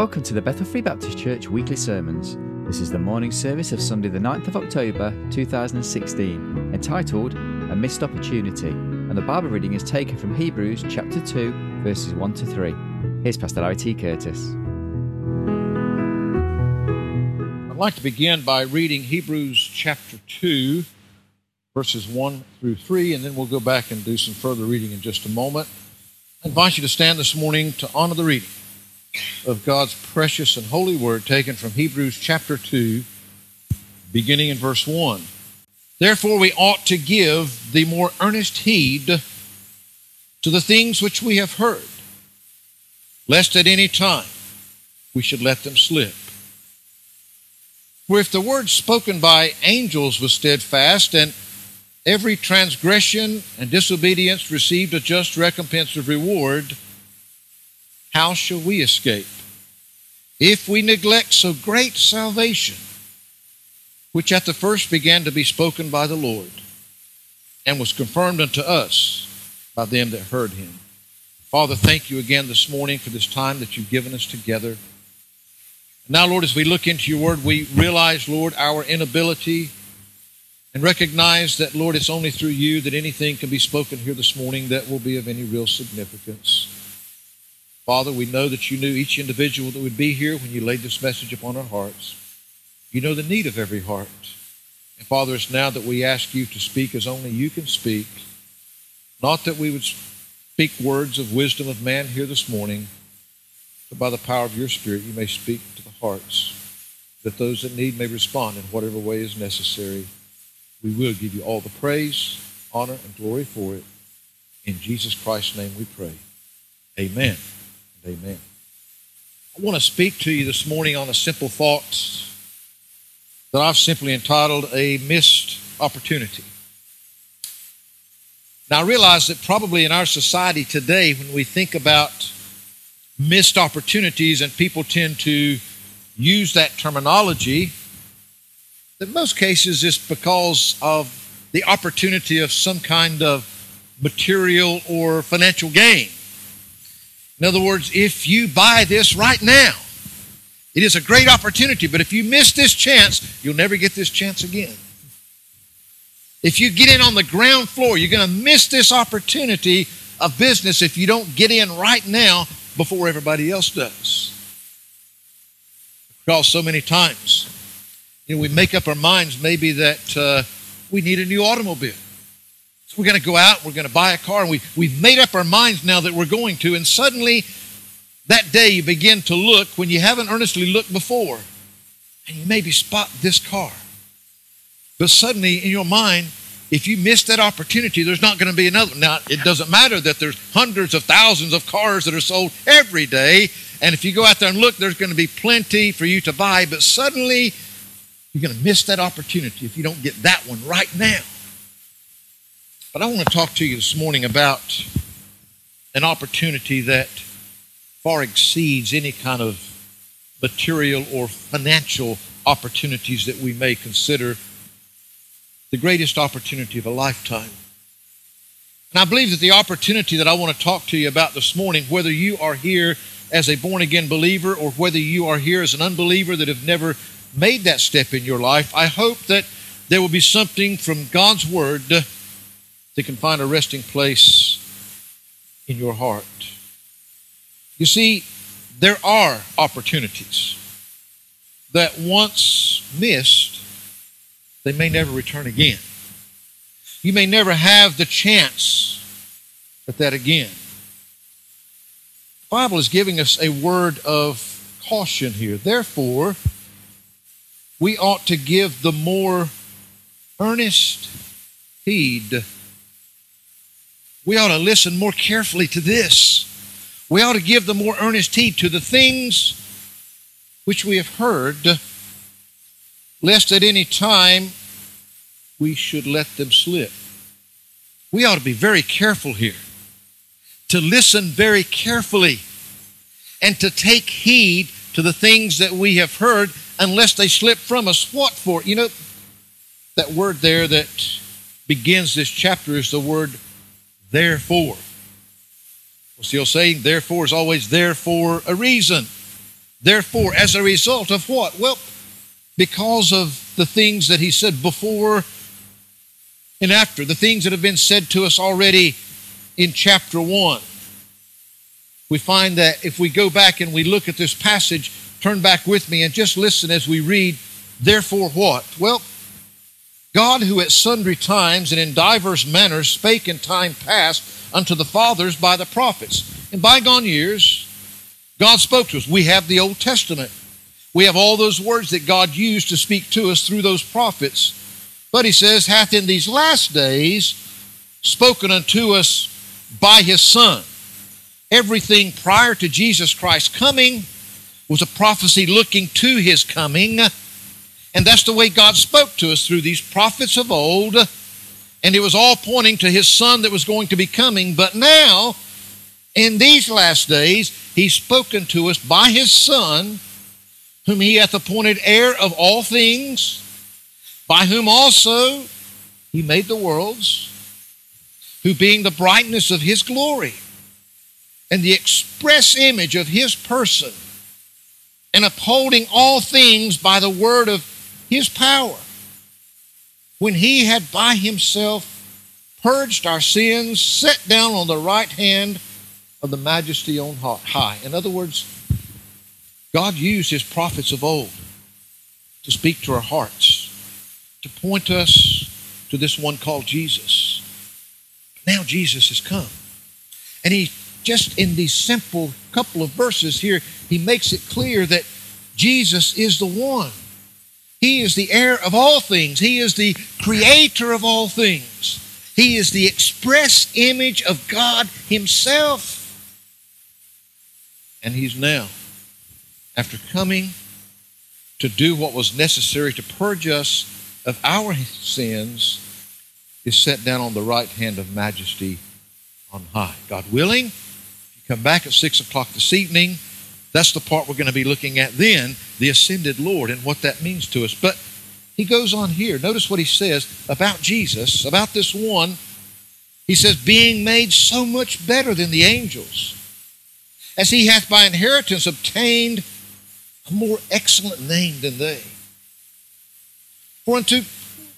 Welcome to the Bethel Free Baptist Church weekly sermons. This is the morning service of Sunday, the 9th of October 2016, entitled A Missed Opportunity, and the Bible reading is taken from Hebrews chapter 2, verses 1 to 3. Here's Pastor Larry T. Curtis. I'd like to begin by reading Hebrews chapter 2, verses 1 through 3, and then we'll go back and do some further reading in just a moment. I invite you to stand this morning to honor the reading of God's precious and holy word taken from Hebrews chapter 2, beginning in verse 1. Therefore, we ought to give the more earnest heed to the things which we have heard, lest at any time we should let them slip. For if the word spoken by angels was steadfast, and every transgression and disobedience received a just recompense of reward, how shall we escape? If we neglect so great salvation, which at the first began to be spoken by the Lord, and was confirmed unto us by them that heard him. Father, thank you again this morning for this time that you've given us together. Now, Lord, as we look into your word, we realize, Lord, our inability and recognize that, Lord, it's only through you that anything can be spoken here this morning that will be of any real significance. Father, we know that you knew each individual that would be here when you laid this message upon our hearts. You know the need of every heart. And Father, it's now that we ask you to speak as only you can speak. Not that we would speak words of wisdom of man here this morning, but by the power of your Spirit, you may speak to the hearts, that those that need may respond in whatever way is necessary. We will give you all the praise, honor, and glory for it. In Jesus Christ's name we pray. Amen. Amen. I want to speak to you this morning on a simple thought that I've simply entitled A Missed Opportunity. Now, I realize that probably in our society today, when we think about missed opportunities and people tend to use that terminology, that in most cases it's because of the opportunity of some kind of material or financial gain. In other words, if you buy this right now, it is a great opportunity, but if you miss this chance, you'll never get this chance again. If you get in on the ground floor, you're going to miss this opportunity of business if you don't get in right now before everybody else does. Because so many times, you know, we make up our minds maybe that uh, we need a new automobile. So we're going to go out, we're going to buy a car, and we, we've made up our minds now that we're going to, and suddenly that day you begin to look when you haven't earnestly looked before, and you maybe spot this car. But suddenly in your mind, if you miss that opportunity, there's not going to be another. Now, it doesn't matter that there's hundreds of thousands of cars that are sold every day, and if you go out there and look, there's going to be plenty for you to buy, but suddenly you're going to miss that opportunity if you don't get that one right now. But I want to talk to you this morning about an opportunity that far exceeds any kind of material or financial opportunities that we may consider the greatest opportunity of a lifetime. And I believe that the opportunity that I want to talk to you about this morning, whether you are here as a born again believer or whether you are here as an unbeliever that have never made that step in your life, I hope that there will be something from God's Word that can find a resting place in your heart. You see, there are opportunities that once missed, they may never return again. You may never have the chance at that again. The Bible is giving us a word of caution here. Therefore, we ought to give the more earnest heed we ought to listen more carefully to this. We ought to give the more earnest heed to the things which we have heard, lest at any time we should let them slip. We ought to be very careful here, to listen very carefully, and to take heed to the things that we have heard, unless they slip from us. What for? You know, that word there that begins this chapter is the word therefore. What's the old saying? Therefore is always there for a reason. Therefore, as a result of what? Well, because of the things that he said before and after, the things that have been said to us already in chapter 1. We find that if we go back and we look at this passage, turn back with me and just listen as we read, therefore what? Well, God, who at sundry times and in divers manners spake in time past unto the fathers by the prophets. In bygone years, God spoke to us. We have the Old Testament. We have all those words that God used to speak to us through those prophets. But he says, hath in these last days spoken unto us by his Son. Everything prior to Jesus Christ coming was a prophecy looking to his coming. And that's the way God spoke to us through these prophets of old. And it was all pointing to his son that was going to be coming. But now, in these last days, he's spoken to us by his son, whom he hath appointed heir of all things, by whom also he made the worlds, who being the brightness of his glory and the express image of his person, and upholding all things by the word of his power, when he had by himself purged our sins, sat down on the right hand of the majesty on high. In other words, God used his prophets of old to speak to our hearts, to point us to this one called Jesus. Now Jesus has come. And he just in these simple couple of verses here, he makes it clear that Jesus is the one. He is the heir of all things. He is the creator of all things. He is the express image of God Himself. And He's now, after coming to do what was necessary to purge us of our sins, is set down on the right hand of majesty on high. God willing, if you Come back at 6 o'clock this evening. That's the part we're going to be looking at then, the ascended Lord and what that means to us. But he goes on here. Notice what he says about Jesus, about this one. He says, being made so much better than the angels, as he hath by inheritance obtained a more excellent name than they. For unto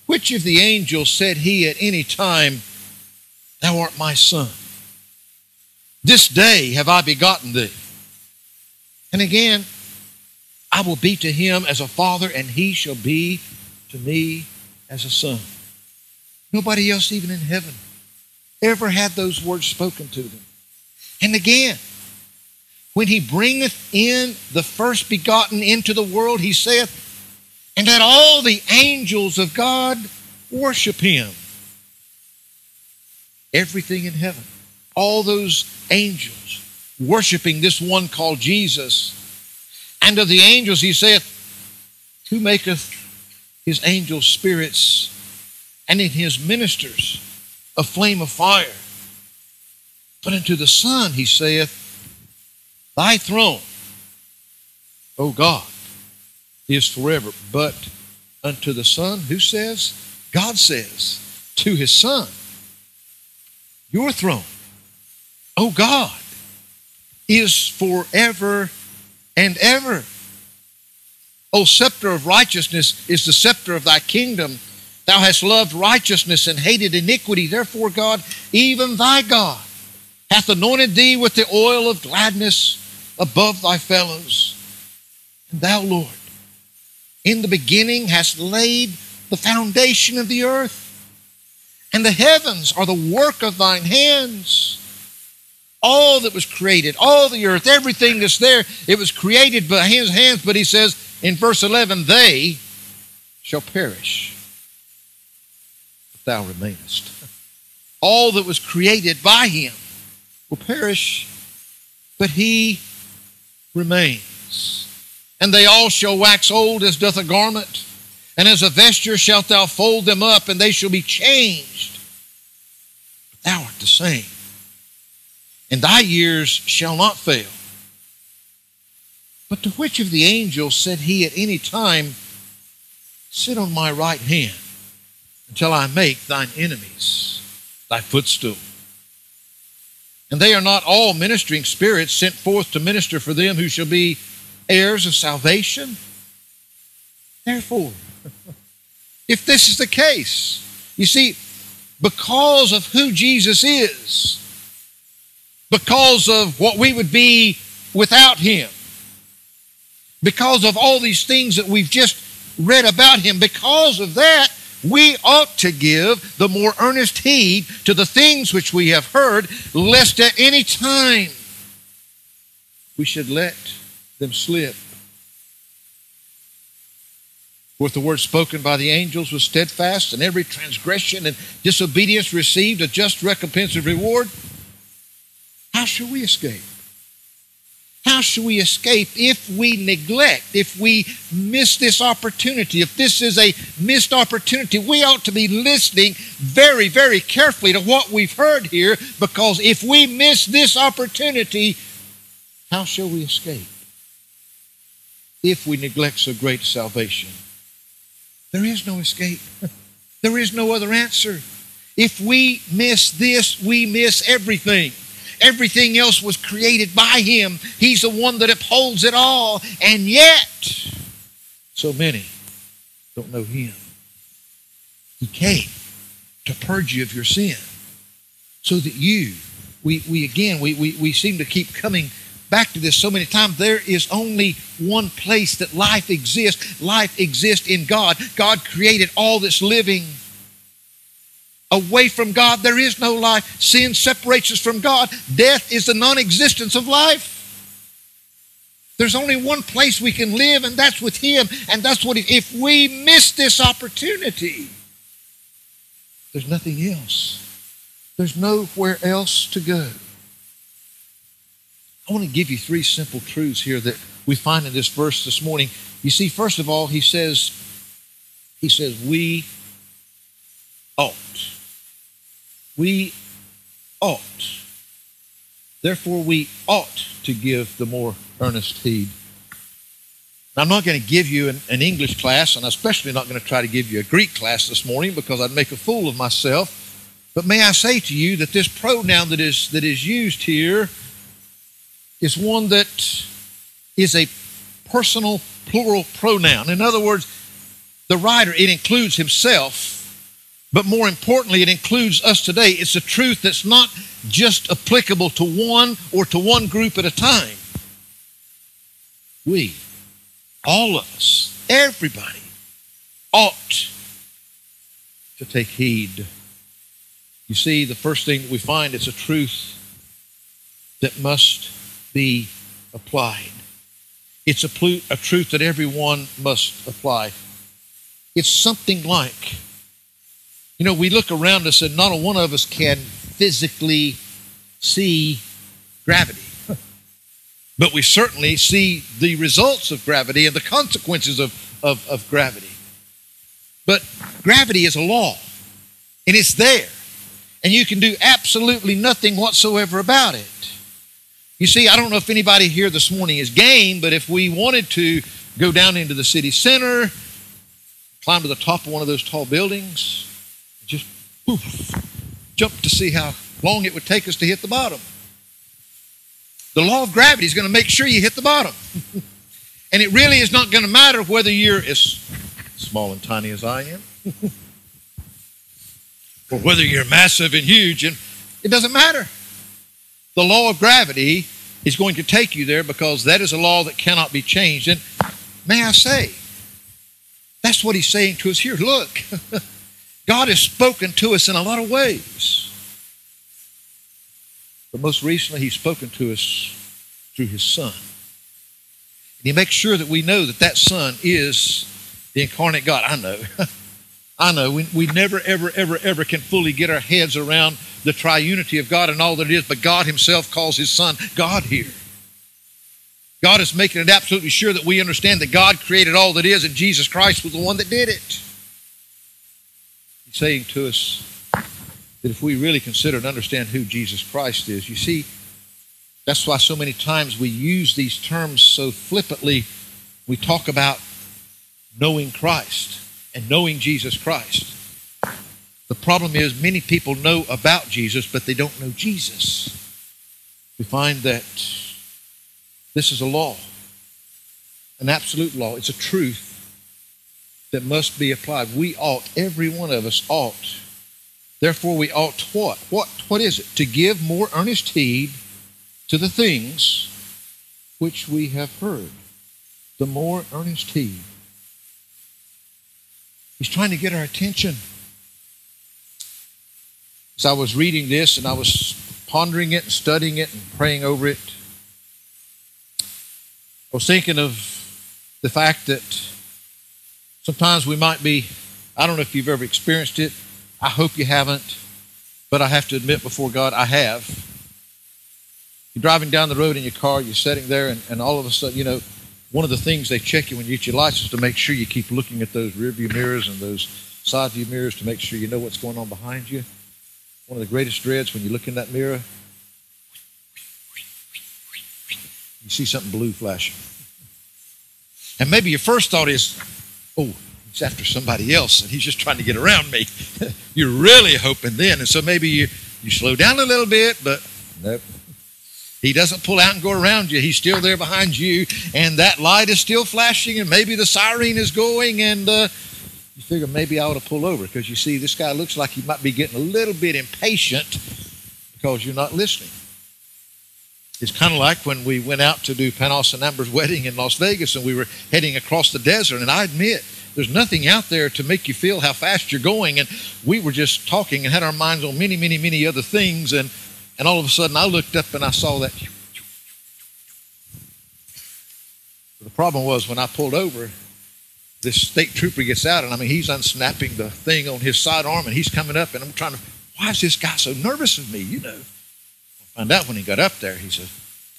which of the angels said he at any time, Thou art my son? This day have I begotten thee. And again, I will be to him as a father, and he shall be to me as a son. Nobody else, even in heaven, ever had those words spoken to them. And again, when he bringeth in the first begotten into the world, he saith, and that all the angels of God worship him. Everything in heaven all those angels worshiping this one called Jesus. And of the angels, he saith, Who maketh his angels spirits and in his ministers a flame of fire? But unto the Son, he saith, Thy throne, O God, is forever. But unto the Son, who says? God says to his Son, Your throne O God, is forever and ever. O scepter of righteousness is the scepter of thy kingdom. Thou hast loved righteousness and hated iniquity. Therefore, God, even thy God, hath anointed thee with the oil of gladness above thy fellows. And thou, Lord, in the beginning hast laid the foundation of the earth, and the heavens are the work of thine hands all that was created, all the earth, everything that's there, it was created by his hands. But he says in verse 11, they shall perish, but thou remainest. All that was created by him will perish, but he remains. And they all shall wax old as doth a garment, and as a vesture shalt thou fold them up, and they shall be changed. But thou art the same and thy years shall not fail. But to which of the angels said he at any time, Sit on my right hand until I make thine enemies thy footstool? And they are not all ministering spirits sent forth to minister for them who shall be heirs of salvation. Therefore, if this is the case, you see, because of who Jesus is, because of what we would be without Him, because of all these things that we've just read about Him, because of that, we ought to give the more earnest heed to the things which we have heard, lest at any time we should let them slip. For if the word spoken by the angels was steadfast, and every transgression and disobedience received a just recompense of reward, how shall we escape? How shall we escape if we neglect, if we miss this opportunity, if this is a missed opportunity? We ought to be listening very, very carefully to what we've heard here because if we miss this opportunity, how shall we escape? If we neglect so great salvation, there is no escape. There is no other answer. If we miss this, we miss everything. Everything else was created by Him. He's the one that upholds it all. And yet, so many don't know Him. He came to purge you of your sin so that you, we, we again, we, we, we seem to keep coming back to this so many times. There is only one place that life exists. Life exists in God. God created all that's living. Away from God, there is no life. Sin separates us from God. Death is the non existence of life. There's only one place we can live, and that's with Him. And that's what, if we miss this opportunity, there's nothing else. There's nowhere else to go. I want to give you three simple truths here that we find in this verse this morning. You see, first of all, he says, he says, we ought. We ought. Therefore, we ought to give the more earnest heed. Now, I'm not going to give you an, an English class, and I'm especially not going to try to give you a Greek class this morning because I'd make a fool of myself. But may I say to you that this pronoun that is, that is used here is one that is a personal plural pronoun. In other words, the writer, it includes himself, but more importantly, it includes us today. It's a truth that's not just applicable to one or to one group at a time. We, all of us, everybody, ought to take heed. You see, the first thing that we find is a truth that must be applied. It's a, pl- a truth that everyone must apply. It's something like, you know, we look around us and not one of us can physically see gravity. But we certainly see the results of gravity and the consequences of, of, of gravity. But gravity is a law, and it's there. And you can do absolutely nothing whatsoever about it. You see, I don't know if anybody here this morning is game, but if we wanted to go down into the city center, climb to the top of one of those tall buildings, just poof, jump to see how long it would take us to hit the bottom. The law of gravity is going to make sure you hit the bottom. and it really is not going to matter whether you're as small and tiny as I am, or whether you're massive and huge, and it doesn't matter. The law of gravity is going to take you there because that is a law that cannot be changed. And may I say, that's what he's saying to us here. Look, God has spoken to us in a lot of ways. But most recently, he's spoken to us through his Son. And he makes sure that we know that that Son is the incarnate God. I know. I know. We, we never, ever, ever, ever can fully get our heads around the triunity of God and all that it is, but God Himself calls His Son God here. God is making it absolutely sure that we understand that God created all that is and Jesus Christ was the one that did it. Saying to us that if we really consider and understand who Jesus Christ is, you see, that's why so many times we use these terms so flippantly. We talk about knowing Christ and knowing Jesus Christ. The problem is, many people know about Jesus, but they don't know Jesus. We find that this is a law. an absolute law. It's a truth that must be applied. We ought, every one of us ought. Therefore, we ought what? What, what is it? To give more earnest heed to the things which we have heard. The more earnest heed. He's trying to get our attention. As I was reading this and I was pondering it and studying it and praying over it, I was thinking of the fact that sometimes we might be, I don't know if you've ever experienced it. I hope you haven't, but I have to admit before God, I have. You're driving down the road in your car, you're sitting there, and, and all of a sudden, you know, one of the things they check you when you get your license to make sure you keep looking at those rearview mirrors and those side view mirrors to make sure you know what's going on behind you. One of the greatest dreads when you look in that mirror, you see something blue flashing. And maybe your first thought is, oh, he's after somebody else and he's just trying to get around me. You're really hoping then. And so maybe you, you slow down a little bit, but nope. He doesn't pull out and go around you. He's still there behind you, and that light is still flashing, and maybe the siren is going, and uh, you figure maybe I ought to pull over because you see, this guy looks like he might be getting a little bit impatient because you're not listening. It's kind of like when we went out to do Panos and Amber's wedding in Las Vegas and we were heading across the desert. And I admit, there's nothing out there to make you feel how fast you're going. And we were just talking and had our minds on many, many, many other things. And, and all of a sudden I looked up and I saw that. The problem was when I pulled over, this state trooper gets out, and I mean, he's unsnapping the thing on his sidearm, and he's coming up, and I'm trying to, why is this guy so nervous of me, you know? Found out when he got up there, he said,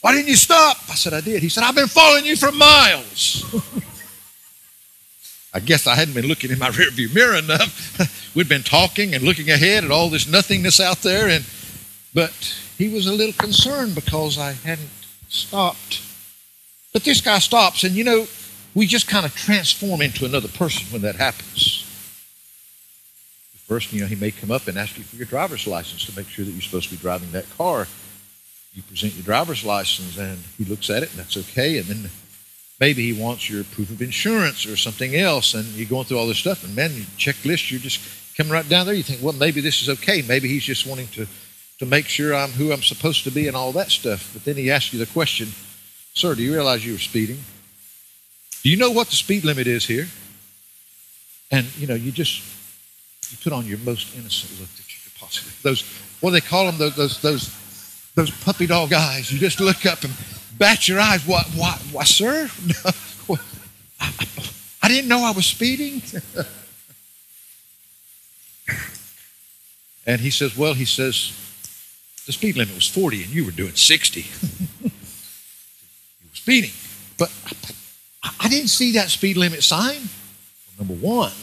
Why didn't you stop? I said, I did. He said, I've been following you for miles. I guess I hadn't been looking in my rearview mirror enough. We'd been talking and looking ahead at all this nothingness out there, and but he was a little concerned because I hadn't stopped. But this guy stops, and you know, we just kind of transform into another person when that happens. First, you know, he may come up and ask you for your driver's license to make sure that you're supposed to be driving that car you present your driver's license and he looks at it and that's okay. And then maybe he wants your proof of insurance or something else. And you're going through all this stuff. And man, your checklist, you're just coming right down there. You think, well, maybe this is okay. Maybe he's just wanting to, to make sure I'm who I'm supposed to be and all that stuff. But then he asks you the question, sir, do you realize you were speeding? Do you know what the speed limit is here? And, you know, you just, you put on your most innocent look that you could possibly, those, what do they call them? Those, those, those those puppy dog eyes. You just look up and bat your eyes. What, what, what sir? I, didn't know I was speeding. and he says, Well, he says, the speed limit was 40 and you were doing 60. you were speeding. But I, I didn't see that speed limit sign. Well, number one,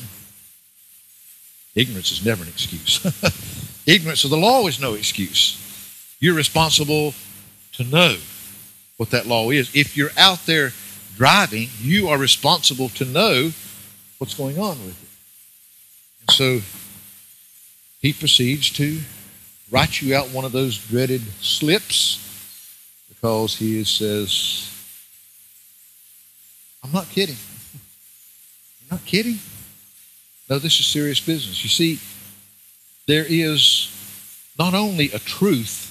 ignorance is never an excuse. ignorance of the law is no excuse. You're responsible to know what that law is. If you're out there driving, you are responsible to know what's going on with it. And so he proceeds to write you out one of those dreaded slips because he says, I'm not kidding. You're not kidding? No, this is serious business. You see, there is not only a truth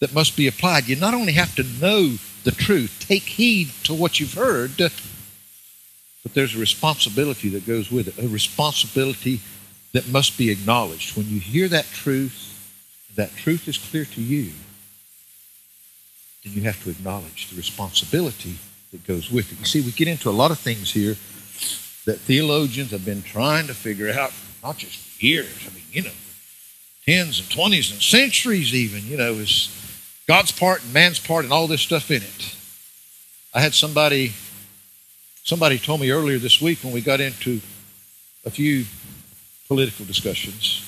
that must be applied. You not only have to know the truth, take heed to what you've heard, but there's a responsibility that goes with it, a responsibility that must be acknowledged. When you hear that truth, that truth is clear to you, then you have to acknowledge the responsibility that goes with it. You see, we get into a lot of things here that theologians have been trying to figure out, not just years, I mean, you know, tens and twenties and centuries even, you know, is God's part and man's part and all this stuff in it. I had somebody somebody told me earlier this week when we got into a few political discussions.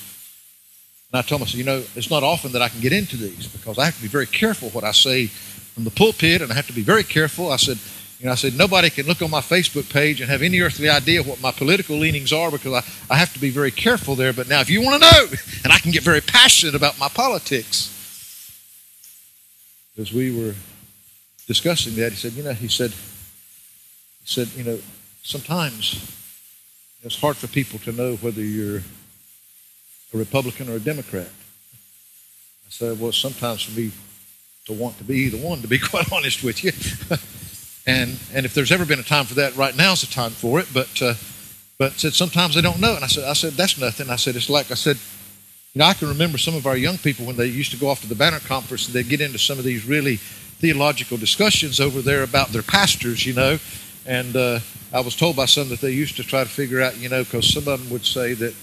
And I told said, you know, it's not often that I can get into these because I have to be very careful what I say from the pulpit and I have to be very careful. I said, you know, I said, nobody can look on my Facebook page and have any earthly idea what my political leanings are because I, I have to be very careful there. But now, if you want to know, and I can get very passionate about my politics, as we were discussing that, he said, you know, he said, He said, you know, sometimes it's hard for people to know whether you're a Republican or a Democrat. I said, well, sometimes for me to want to be either one, to be quite honest with you. and and if there's ever been a time for that, right now's the time for it. But uh, but said sometimes they don't know. And I said I said that's nothing. I said it's like I said, you know, I can remember some of our young people when they used to go off to the banner conference and they'd get into some of these really theological discussions over there about their pastors, you know. And uh, I was told by some that they used to try to figure out, you know, because some of them would say that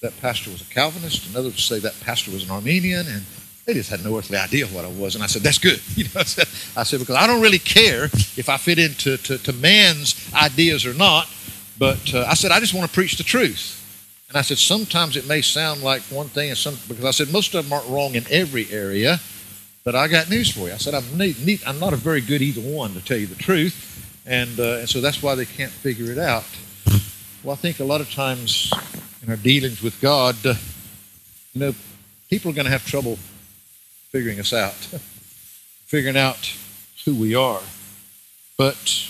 that pastor was a Calvinist, and others would say that pastor was an Arminian, and they just had no earthly idea what I was. And I said, that's good. You know, I said, I said because I don't really care if I fit into to, to man's ideas or not, but uh, I said, I just want to preach the truth. And I said, sometimes it may sound like one thing, and some because I said most of them aren't wrong in every area, but I got news for you. I said, I'm, neat, I'm not a very good either one, to tell you the truth. And, uh, and so that's why they can't figure it out. Well, I think a lot of times in our dealings with God, uh, you know, people are going to have trouble figuring us out, figuring out who we are. But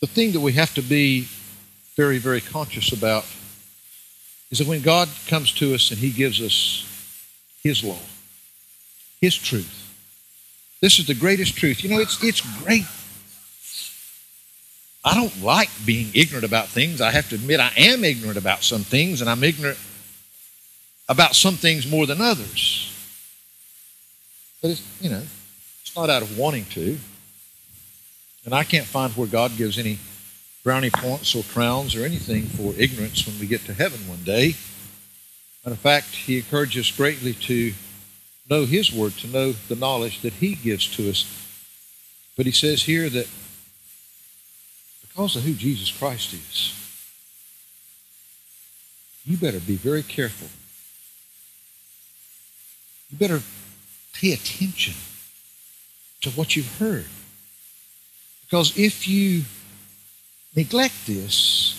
the thing that we have to be very, very conscious about is that when God comes to us and He gives us His law, His truth, this is the greatest truth. You know, it's, it's great. I don't like being ignorant about things. I have to admit I am ignorant about some things, and I'm ignorant about some things more than others. But it's, you know, it's not out of wanting to. And I can't find where God gives any brownie points or crowns or anything for ignorance when we get to heaven one day. Matter of fact, He encourages us greatly to know His Word, to know the knowledge that He gives to us. But He says here that because of who Jesus Christ is, you better be very careful. You better pay attention to what you've heard. Because if you neglect this,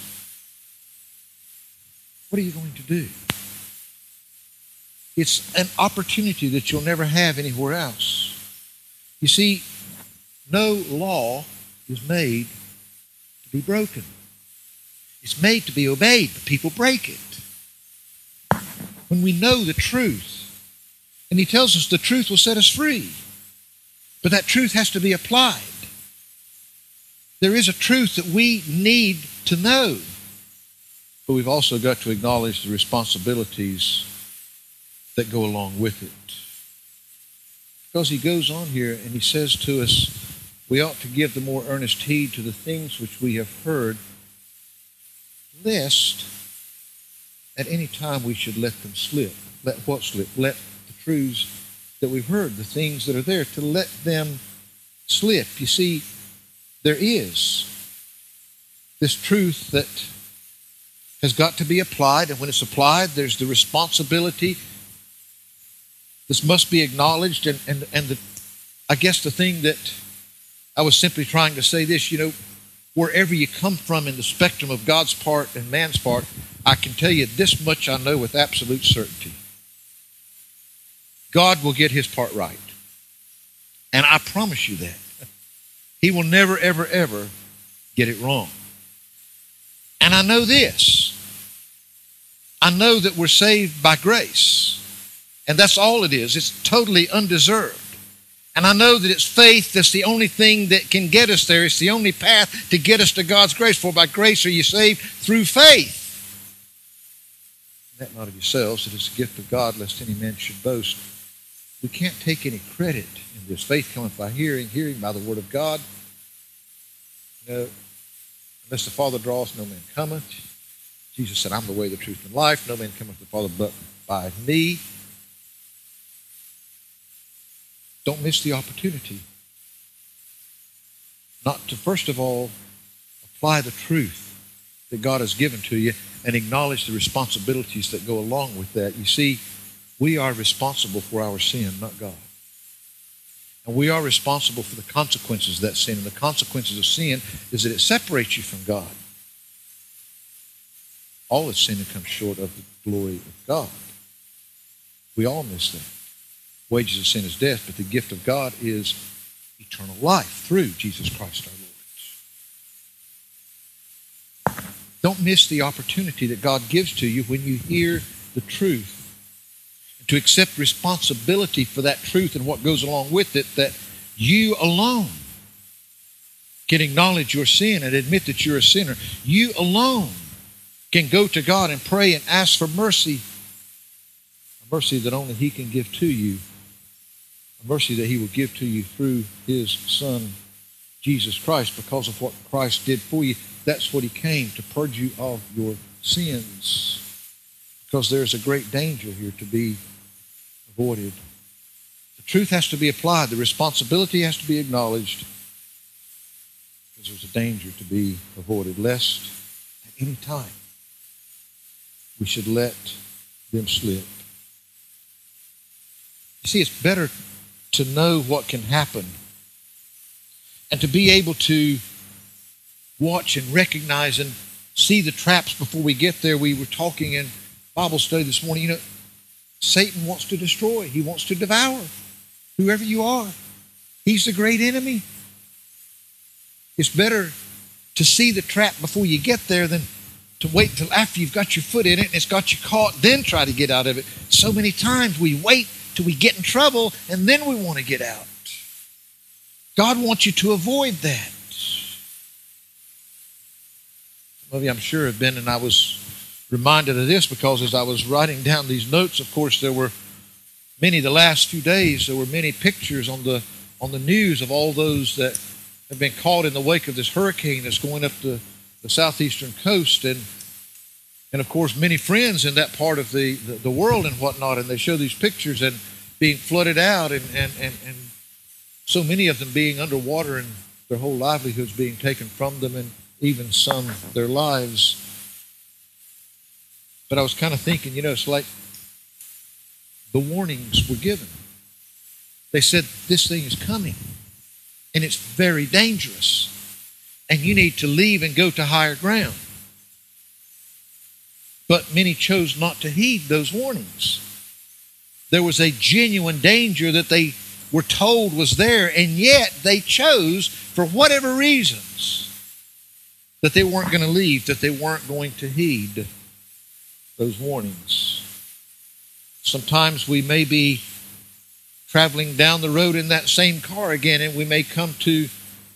what are you going to do? It's an opportunity that you'll never have anywhere else. You see, no law is made to be broken. It's made to be obeyed, but people break it. When we know the truth, and he tells us the truth will set us free. But that truth has to be applied. There is a truth that we need to know. But we've also got to acknowledge the responsibilities that go along with it. Because he goes on here and he says to us, we ought to give the more earnest heed to the things which we have heard, lest at any time we should let them slip. Let what slip? Let the truths that we've heard, the things that are there, to let them slip. You see, there is this truth that has got to be applied, and when it's applied, there's the responsibility. This must be acknowledged, and, and, and the, I guess the thing that I was simply trying to say this, you know, wherever you come from in the spectrum of God's part and man's part, I can tell you this much I know with absolute certainty. God will get his part right. And I promise you that. He will never, ever, ever get it wrong. And I know this. I know that we're saved by grace. And that's all it is. It's totally undeserved. And I know that it's faith that's the only thing that can get us there. It's the only path to get us to God's grace. For by grace are you saved through faith. That not of yourselves, it is a gift of God, lest any man should boast. We can't take any credit in this. Faith cometh by hearing, hearing by the word of God. You know, unless the Father draws, no man cometh. Jesus said, I'm the way, the truth, and life. No man cometh to the Father but by me. Don't miss the opportunity. Not to, first of all, apply the truth that God has given to you and acknowledge the responsibilities that go along with that. You see, we are responsible for our sin, not God. And we are responsible for the consequences of that sin. And the consequences of sin is that it separates you from God. All have sinned and short of the glory of God. We all miss that. Wages of sin is death, but the gift of God is eternal life through Jesus Christ our Lord. don't miss the opportunity that God gives to you when you hear the truth. To accept responsibility for that truth and what goes along with it, that you alone can acknowledge your sin and admit that you're a sinner. You alone can go to God and pray and ask for mercy, a mercy that only He can give to you, a mercy that He will give to you through His Son, Jesus Christ, because of what Christ did for you. That's what He came to purge you of your sins. Because there's a great danger here to be avoided. The truth has to be applied, the responsibility has to be acknowledged, because there's a danger to be avoided, lest at any time we should let them slip. You see, it's better to know what can happen and to be able to watch and recognize and see the traps before we get there. We were talking in Bible study this morning. You know, Satan wants to destroy, he wants to devour whoever you are. He's the great enemy. It's better to see the trap before you get there than to wait till after you've got your foot in it and it's got you caught, then try to get out of it. So many times we wait till we get in trouble and then we want to get out. God wants you to avoid that. Some of you, I'm sure, have been, and I was reminded of this because as I was writing down these notes, of course, there were many the last few days, there were many pictures on the on the news of all those that have been caught in the wake of this hurricane that's going up the the southeastern coast, and and of course many friends in that part of the, the, the world and whatnot, and they show these pictures and being flooded out, and, and, and, and so many of them being underwater and their whole livelihoods being taken from them, and even some their lives. But I was kind of thinking, you know, it's like the warnings were given. They said this thing is coming, and it's very dangerous and you need to leave and go to higher ground. But many chose not to heed those warnings. There was a genuine danger that they were told was there, and yet they chose, for whatever reasons, that they weren't going to leave, that they weren't going to heed those warnings. Sometimes we may be traveling down the road in that same car again, and we may come to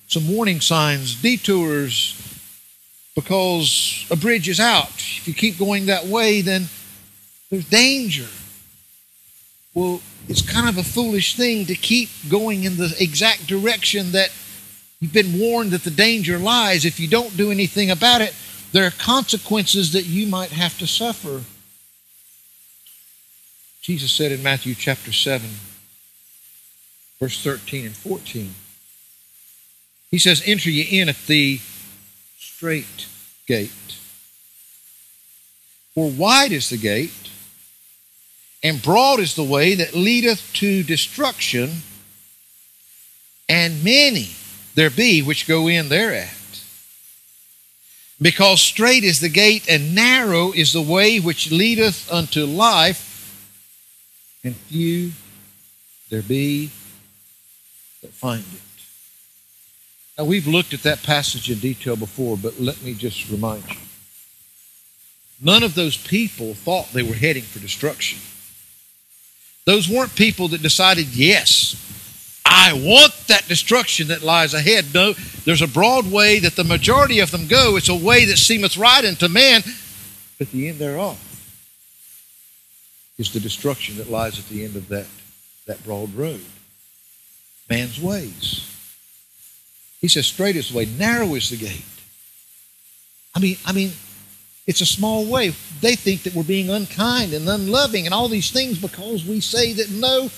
some warning signs, detours, because a bridge is out. If you keep going that way, then there's danger. Well, it's kind of a foolish thing to keep going in the exact direction that you've been warned that the danger lies. If you don't do anything about it, there are consequences that you might have to suffer. Jesus said in Matthew chapter 7, verse 13 and 14, he says, Enter ye in at the strait gate. For wide is the gate, and broad is the way that leadeth to destruction, and many there be which go in thereat. Because strait is the gate, and narrow is the way which leadeth unto life, and few there be that find it. Now, we've looked at that passage in detail before, but let me just remind you. None of those people thought they were heading for destruction. Those weren't people that decided, yes, I want that destruction that lies ahead. No, there's a broad way that the majority of them go. It's a way that seemeth right unto man, but the end thereof is the destruction that lies at the end of that, that broad road. Man's ways. He says, straight is the way, narrow is the gate. I mean, I mean, it's a small way. They think that we're being unkind and unloving and all these things because we say that no,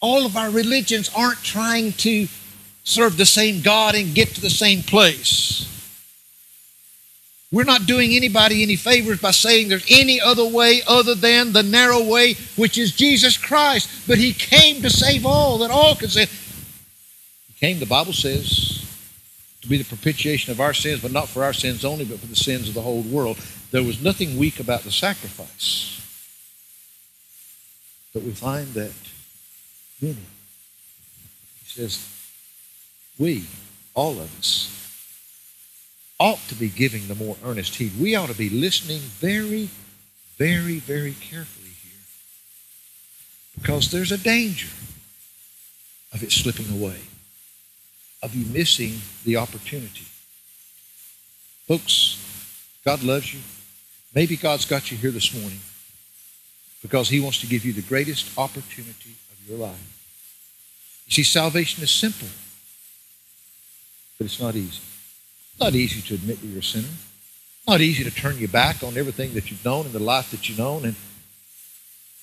all of our religions aren't trying to serve the same God and get to the same place. We're not doing anybody any favors by saying there's any other way other than the narrow way, which is Jesus Christ. But He came to save all, that all could say. He came, the Bible says, to be the propitiation of our sins, but not for our sins only, but for the sins of the whole world. There was nothing weak about the sacrifice. But we find that many, he says, we, all of us, ought to be giving the more earnest heed. We ought to be listening very, very, very carefully here. Because there's a danger of it slipping away, of you missing the opportunity. Folks, God loves you. Maybe God's got you here this morning because He wants to give you the greatest opportunity your life. You see, salvation is simple, but it's not easy. It's not easy to admit that you're a sinner. It's not easy to turn your back on everything that you've known and the life that you've known and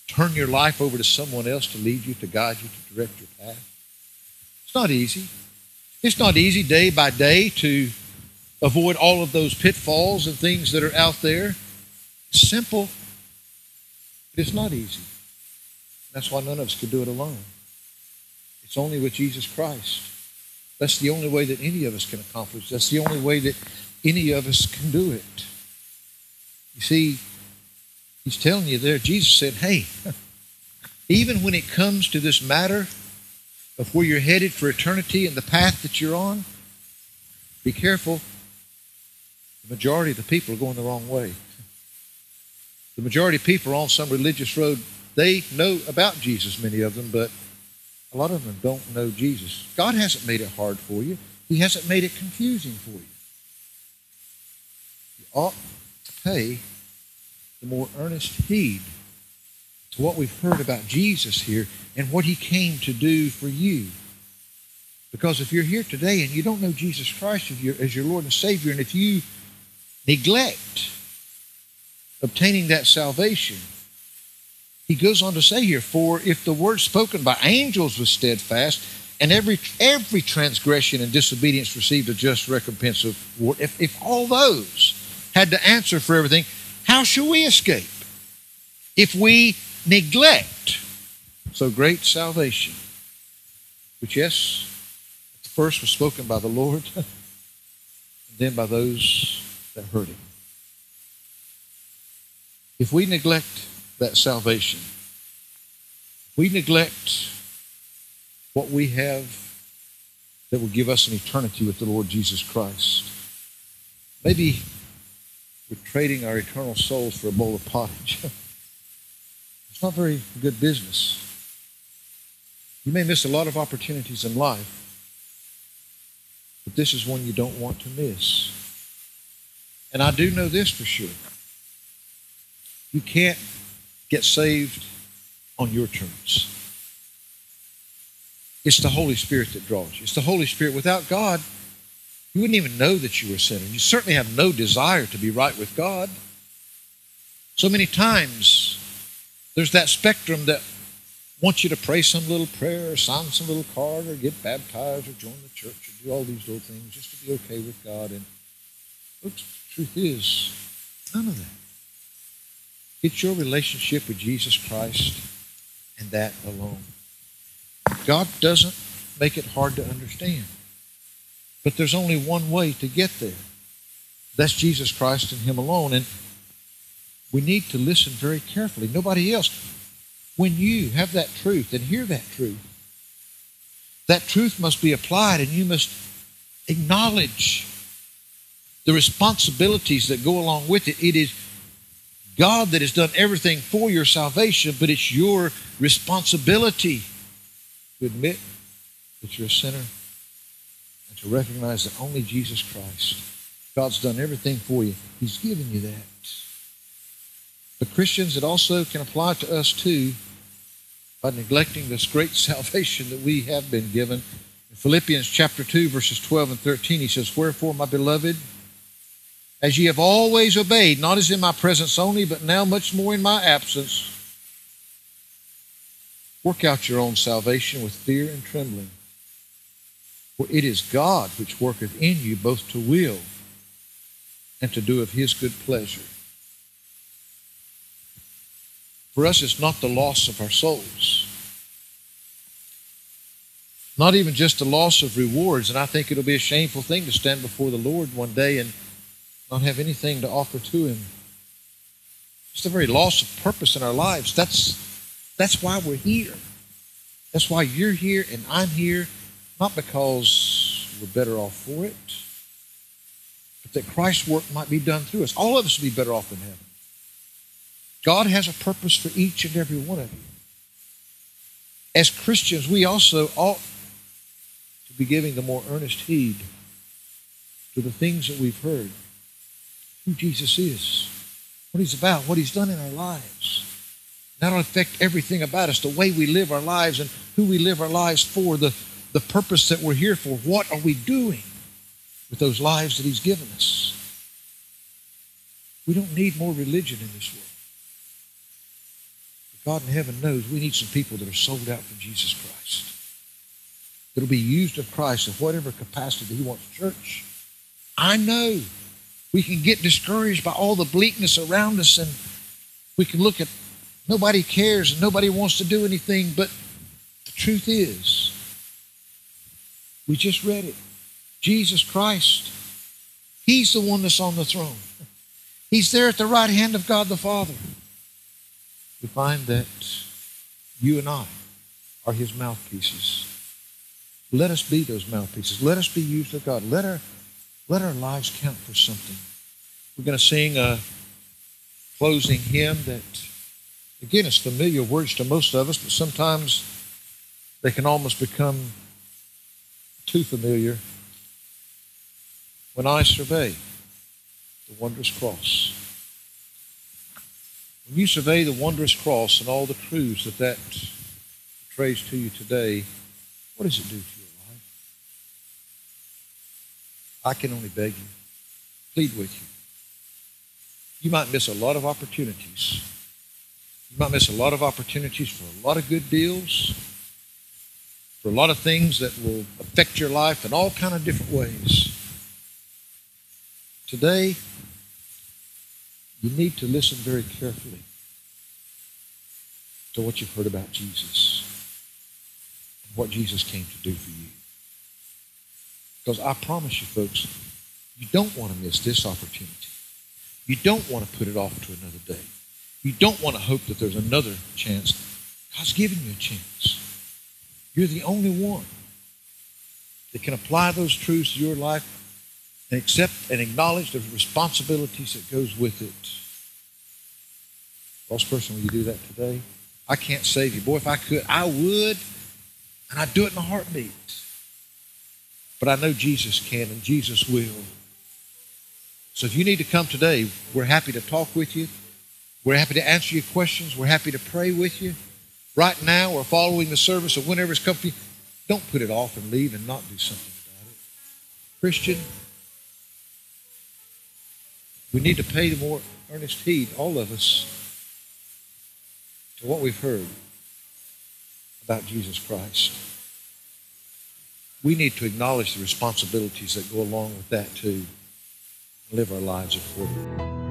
turn your life over to someone else to lead you, to guide you, to direct your path. It's not easy. It's not easy day by day to avoid all of those pitfalls and things that are out there. It's simple, but it's not easy. That's why none of us could do it alone. It's only with Jesus Christ. That's the only way that any of us can accomplish. That's the only way that any of us can do it. You see, he's telling you there, Jesus said, hey, even when it comes to this matter of where you're headed for eternity and the path that you're on, be careful. The majority of the people are going the wrong way. The majority of people are on some religious road. They know about Jesus, many of them, but a lot of them don't know Jesus. God hasn't made it hard for you. He hasn't made it confusing for you. You ought to pay the more earnest heed to what we've heard about Jesus here and what he came to do for you. Because if you're here today and you don't know Jesus Christ as your, Lord and Savior, and if you neglect obtaining that salvation, he goes on to say here, for if the word spoken by angels was steadfast, and every every transgression and disobedience received a just recompense of war, if, if all those had to answer for everything, how shall we escape? If we neglect so great salvation, which yes, at first was spoken by the Lord, and then by those that heard him. If we neglect that salvation. We neglect what we have that will give us an eternity with the Lord Jesus Christ. Maybe we're trading our eternal souls for a bowl of pottage. it's not very good business. You may miss a lot of opportunities in life, but this is one you don't want to miss. And I do know this for sure. You can't get saved on your terms. It's the Holy Spirit that draws you. It's the Holy Spirit. Without God, you wouldn't even know that you were a sinner. You certainly have no desire to be right with God. So many times, there's that spectrum that wants you to pray some little prayer or sign some little card or get baptized or join the church or do all these little things just to be okay with God. And the truth is, none of that. It's your relationship with Jesus Christ and that alone. God doesn't make it hard to understand. But there's only one way to get there. That's Jesus Christ and Him alone. And we need to listen very carefully. Nobody else. When you have that truth and hear that truth, that truth must be applied and you must acknowledge the responsibilities that go along with it. It is God that has done everything for your salvation, but it's your responsibility to admit that you're a sinner and to recognize that only Jesus Christ, God's done everything for you. He's given you that. But Christians, it also can apply to us too by neglecting this great salvation that we have been given. In Philippians chapter 2, verses 12 and 13, he says, Wherefore, my beloved, as ye have always obeyed, not as in my presence only, but now much more in my absence. Work out your own salvation with fear and trembling. For it is God which worketh in you both to will and to do of his good pleasure. For us, it's not the loss of our souls. Not even just the loss of rewards. And I think it'll be a shameful thing to stand before the Lord one day and not have anything to offer to Him. It's the very loss of purpose in our lives. That's, that's why we're here. That's why you're here and I'm here, not because we're better off for it, but that Christ's work might be done through us. All of us would be better off in heaven. God has a purpose for each and every one of you. As Christians, we also ought to be giving the more earnest heed to the things that we've heard who Jesus is, what he's about, what he's done in our lives. That'll affect everything about us, the way we live our lives and who we live our lives for, the, the purpose that we're here for. What are we doing with those lives that he's given us? We don't need more religion in this world. But God in heaven knows we need some people that are sold out for Jesus Christ. That'll be used of Christ in whatever capacity he wants church. I know we can get discouraged by all the bleakness around us and we can look at nobody cares and nobody wants to do anything. But the truth is, we just read it. Jesus Christ, He's the one that's on the throne. He's there at the right hand of God the Father. We find that you and I are His mouthpieces. Let us be those mouthpieces. Let us be used of God. Let our, let our lives count for something. We're going to sing a closing hymn that, again, is familiar words to most of us, but sometimes they can almost become too familiar. When I survey the wondrous cross. When you survey the wondrous cross and all the truths that that portrays to you today, what does it do to your life? I can only beg you, plead with you. You might miss a lot of opportunities. You might miss a lot of opportunities for a lot of good deals, for a lot of things that will affect your life in all kind of different ways. Today, you need to listen very carefully to what you've heard about Jesus what Jesus came to do for you. Because I promise you, folks, you don't want to miss this opportunity. You don't want to put it off to another day. You don't want to hope that there's another chance. God's given you a chance. You're the only one that can apply those truths to your life and accept and acknowledge the responsibilities that goes with it. Lost person, will you do that today? I can't save you. Boy, if I could, I would, and I'd do it in a heartbeat. But I know Jesus can, and Jesus will. So if you need to come today, we're happy to talk with you. We're happy to answer your questions. We're happy to pray with you. Right now, or following the service, or whenever it's comfortable, don't put it off and leave and not do something about it. Christian, we need to pay the more earnest heed, all of us, to what we've heard about Jesus Christ. We need to acknowledge the responsibilities that go along with that too. Live our lives accordingly.